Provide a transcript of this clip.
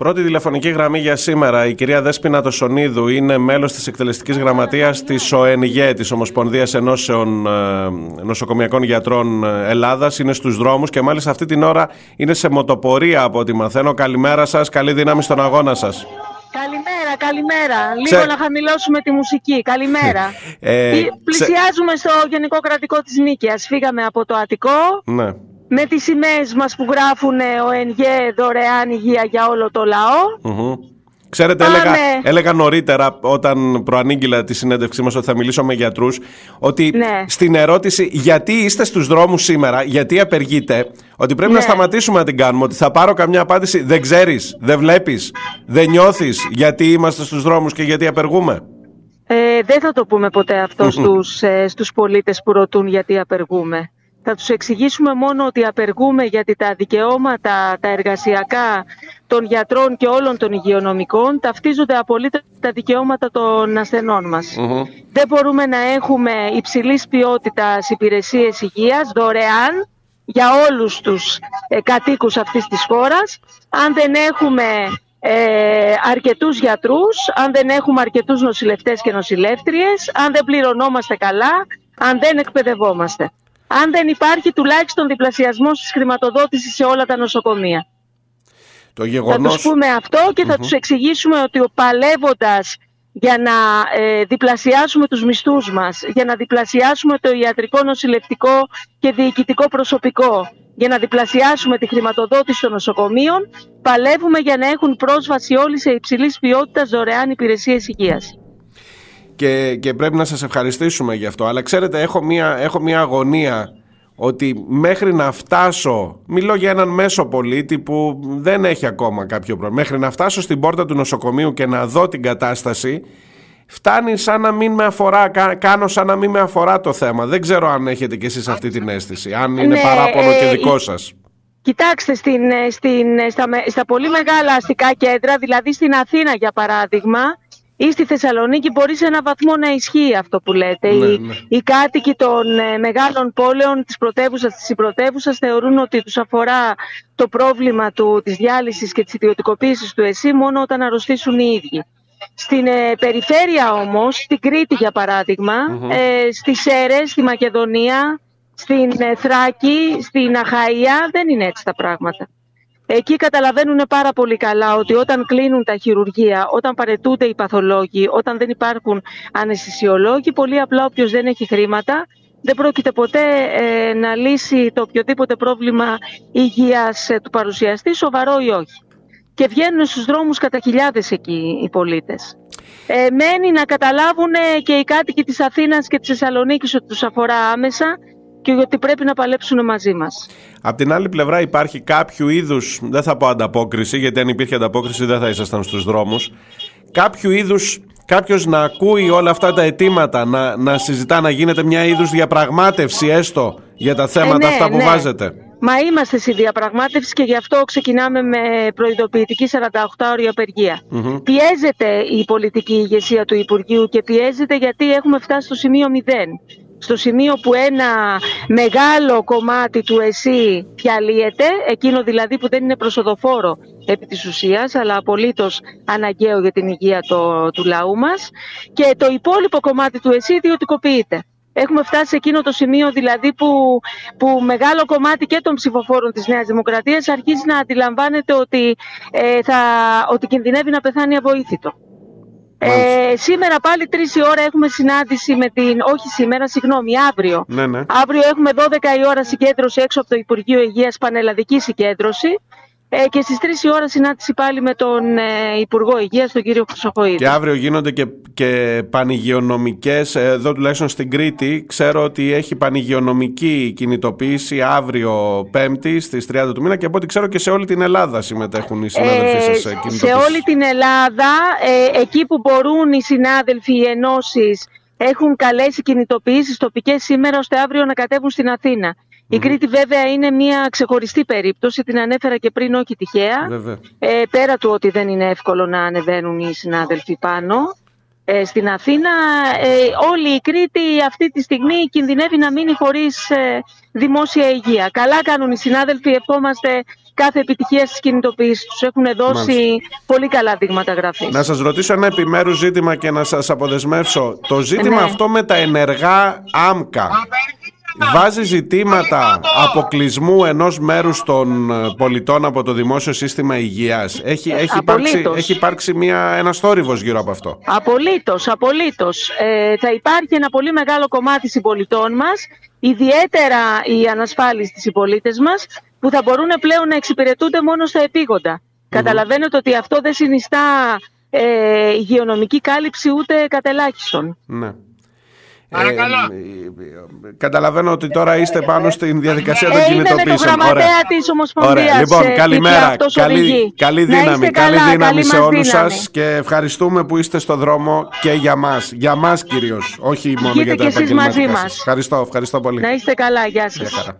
Πρώτη τηλεφωνική γραμμή για σήμερα. Η κυρία Δέσποινα Τοσονίδου είναι μέλος της εκτελεστικής γραμματείας της ΟΕΝΓΕ, της Ομοσπονδίας Ενώσεων ε, Νοσοκομιακών Γιατρών Ελλάδας. Είναι στους δρόμους και μάλιστα αυτή την ώρα είναι σε μοτοπορία από ό,τι μαθαίνω. Καλημέρα σας, καλή δύναμη στον αγώνα σας. Καλημέρα, καλημέρα. Λίγο να χαμηλώσουμε τη μουσική. Καλημέρα. ε, Πλησιάζουμε στο Γενικό Κρατικό της Νίκαιας. Φύγαμε από το Αττικό. Ναι με τις σημαίες μας που γράφουν ο ΕΝΓΕ δωρεάν υγεία για όλο το λαο Ξέρετε, έλεγα, έλεγα νωρίτερα όταν προανήγγειλα τη συνέντευξή μας ότι θα μιλήσω με γιατρούς ότι ναι. στην ερώτηση γιατί είστε στους δρόμους σήμερα, γιατί απεργείτε, ότι πρέπει να ναι. σταματήσουμε να την κάνουμε, ότι θα πάρω καμιά απάντηση δεν ξέρεις, δεν βλέπεις, δεν νιώθεις γιατί είμαστε στους δρόμους και γιατί απεργούμε. Ε, δεν θα το πούμε ποτέ αυτό στους, ε, στους πολίτες που ρωτούν γιατί απεργούμε. Θα τους εξηγήσουμε μόνο ότι απεργούμε γιατί τα δικαιώματα, τα εργασιακά των γιατρών και όλων των υγειονομικών ταυτίζονται απολύτως τα δικαιώματα των ασθενών μας. Δεν μπορούμε να έχουμε υψηλής ποιότητας υπηρεσίες υγείας δωρεάν για όλους τους ε, κατοίκους αυτής της χώρας. Αν δεν έχουμε ε, αρκετούς γιατρούς, αν δεν έχουμε αρκετούς νοσηλευτές και νοσηλεύτριες, αν δεν πληρωνόμαστε καλά, αν δεν εκπαιδευόμαστε αν δεν υπάρχει τουλάχιστον διπλασιασμός της χρηματοδότησης σε όλα τα νοσοκομεία. Το γεγονός... Θα τους πούμε αυτό και θα τους εξηγήσουμε ότι ο παλεύοντας για να ε, διπλασιάσουμε τους μισθούς μας, για να διπλασιάσουμε το ιατρικό, νοσηλευτικό και διοικητικό προσωπικό, για να διπλασιάσουμε τη χρηματοδότηση των νοσοκομείων, παλεύουμε για να έχουν πρόσβαση όλοι σε υψηλής ποιότητας δωρεάν υπηρεσίες υγείας και, και πρέπει να σας ευχαριστήσουμε γι' αυτό. Αλλά ξέρετε, έχω μια, έχω μια αγωνία ότι μέχρι να φτάσω, μιλώ για έναν μέσο πολίτη που δεν έχει ακόμα κάποιο πρόβλημα, μέχρι να φτάσω στην πόρτα του νοσοκομείου και να δω την κατάσταση, φτάνει σαν να μην με αφορά, κάνω σαν να μην με αφορά το θέμα. Δεν ξέρω αν έχετε κι εσείς αυτή την αίσθηση, αν είναι ναι, παράπονο και ε, δικό σας. Κοιτάξτε, στην, ε, στην, ε, στα, στα πολύ μεγάλα αστικά κέντρα, δηλαδή στην Αθήνα για παράδειγμα, ή στη Θεσσαλονίκη μπορεί σε έναν βαθμό να ισχύει αυτό που λέτε. Ναι, οι, ναι. οι κάτοικοι των ε, μεγάλων πόλεων της πρωτεύουσας, της συμπρωτεύουσας θεωρούν ότι τους αφορά το πρόβλημα του, της διάλυσης και της ιδιωτικοποίησης του ΕΣΥ μόνο όταν αρρωστήσουν οι ίδιοι. Στην ε, περιφέρεια όμως, στην Κρήτη για παράδειγμα, mm-hmm. ε, στις Σέρες, στη Μακεδονία, στην ε, Θράκη, στην Αχαΐα δεν είναι έτσι τα πράγματα. Εκεί καταλαβαίνουν πάρα πολύ καλά ότι όταν κλείνουν τα χειρουργεία, όταν παρετούνται οι παθολόγοι, όταν δεν υπάρχουν αναισθησιολόγοι, πολύ απλά όποιος δεν έχει χρήματα δεν πρόκειται ποτέ ε, να λύσει το οποιοδήποτε πρόβλημα υγείας ε, του παρουσιαστή, σοβαρό ή όχι. Και βγαίνουν στους δρόμους κατά χιλιάδες εκεί οι πολίτες. Ε, μένει να καταλάβουν και οι κάτοικοι της Αθήνας και της Θεσσαλονίκης ότι τους αφορά άμεσα και ότι πρέπει να παλέψουν μαζί μας. Απ' την άλλη πλευρά υπάρχει κάποιο είδους, δεν θα πω ανταπόκριση, γιατί αν υπήρχε ανταπόκριση δεν θα ήσασταν στους δρόμους, κάποιο είδους κάποιος να ακούει όλα αυτά τα αιτήματα, να, να συζητά, να γίνεται μια είδους διαπραγμάτευση έστω για τα θέματα ε, ναι, αυτά που ναι. βάζετε. Μα είμαστε στη διαπραγμάτευση και γι' αυτό ξεκινάμε με προειδοποιητική 48ωρη απεργία. Mm-hmm. Πιέζεται η πολιτική ηγεσία του Υπουργείου και πιέζεται γιατί έχουμε φτάσει στο σημείο 0 στο σημείο που ένα μεγάλο κομμάτι του ΕΣΥ διαλύεται, εκείνο δηλαδή που δεν είναι προσοδοφόρο επί της ουσίας, αλλά απολύτως αναγκαίο για την υγεία το, του λαού μας, και το υπόλοιπο κομμάτι του ΕΣΥ ιδιωτικοποιείται. Έχουμε φτάσει σε εκείνο το σημείο δηλαδή που, που μεγάλο κομμάτι και των ψηφοφόρων της Νέας Δημοκρατίας αρχίζει να αντιλαμβάνεται ότι, ε, θα, ότι κινδυνεύει να πεθάνει αβοήθητο. Ε, σήμερα πάλι τρεις η ώρα έχουμε συνάντηση με την. Όχι σήμερα, συγγνώμη, αύριο. Ναι, ναι. Αύριο έχουμε 12 η ώρα συγκέντρωση έξω από το Υπουργείο Υγείας, πανελλαδική συγκέντρωση. Ε, και στις 3 η ώρα συνάντηση πάλι με τον ε, Υπουργό Υγείας, τον κύριο Χρυσοχοίδη. Και αύριο γίνονται και, και πανηγειονομικές. Εδώ τουλάχιστον στην Κρήτη, ξέρω ότι έχει πανηγειονομική κινητοποίηση αύριο Πέμπτη στις 30 του μήνα και από ό,τι ξέρω και σε όλη την Ελλάδα συμμετέχουν οι συνάδελφοι ε, σα Σε όλη την Ελλάδα, ε, εκεί που μπορούν οι συνάδελφοι, οι ενώσεις έχουν καλέσει κινητοποιήσεις τοπικές σήμερα ώστε αύριο να κατέβουν στην Αθήνα. Η Κρήτη βέβαια είναι μια ξεχωριστή περίπτωση, την ανέφερα και πριν όχι τυχαία. Ε, πέρα του ότι δεν είναι εύκολο να ανεβαίνουν οι συνάδελφοι πάνω. Ε, στην Αθήνα ε, όλη η Κρήτη αυτή τη στιγμή κινδυνεύει να μείνει χωρίς ε, δημόσια υγεία. Καλά κάνουν οι συνάδελφοι, ευχόμαστε κάθε επιτυχία στις κινητοποιήσεις τους. Έχουν δώσει πολύ καλά δείγματα γραφής. Να σας ρωτήσω ένα επιμέρους ζήτημα και να σας αποδεσμεύσω. Το ζήτημα ναι. αυτό με τα ενεργά άμκα βάζει ζητήματα αποκλεισμού ενός μέρους των ε, πολιτών από το δημόσιο σύστημα υγείας. Έχει, έχει, υπάρξει, έχει υπάρξει μια, ένας θόρυβος γύρω από αυτό. Απολύτως, απολύτως. Ε, θα υπάρχει ένα πολύ μεγάλο κομμάτι συμπολιτών μας, ιδιαίτερα οι ανασφάλιστοι συμπολίτες μας, που θα μπορούν πλέον να εξυπηρετούνται μόνο στα επίγοντα. Καταλαβαίνετε ότι αυτό δεν συνιστά ε, υγειονομική κάλυψη ούτε κατελάχιστον. Ναι. Παρακαλώ. Ε, ε, καταλαβαίνω ότι τώρα είστε πάνω στην διαδικασία των κινητοποιήσεων. Είμαι Ωραία. της Ομοσπονδίας. Ωραία. Λοιπόν, ε, καλημέρα. Καλή, καλή δύναμη, καλή δύναμη σε όλους σας και ευχαριστούμε που είστε στο δρόμο και για μας. Για μας κυρίως, όχι μόνο για τα επαγγελματικά σας. Ευχαριστώ, ευχαριστώ πολύ. Να είστε καλά. Γεια σας.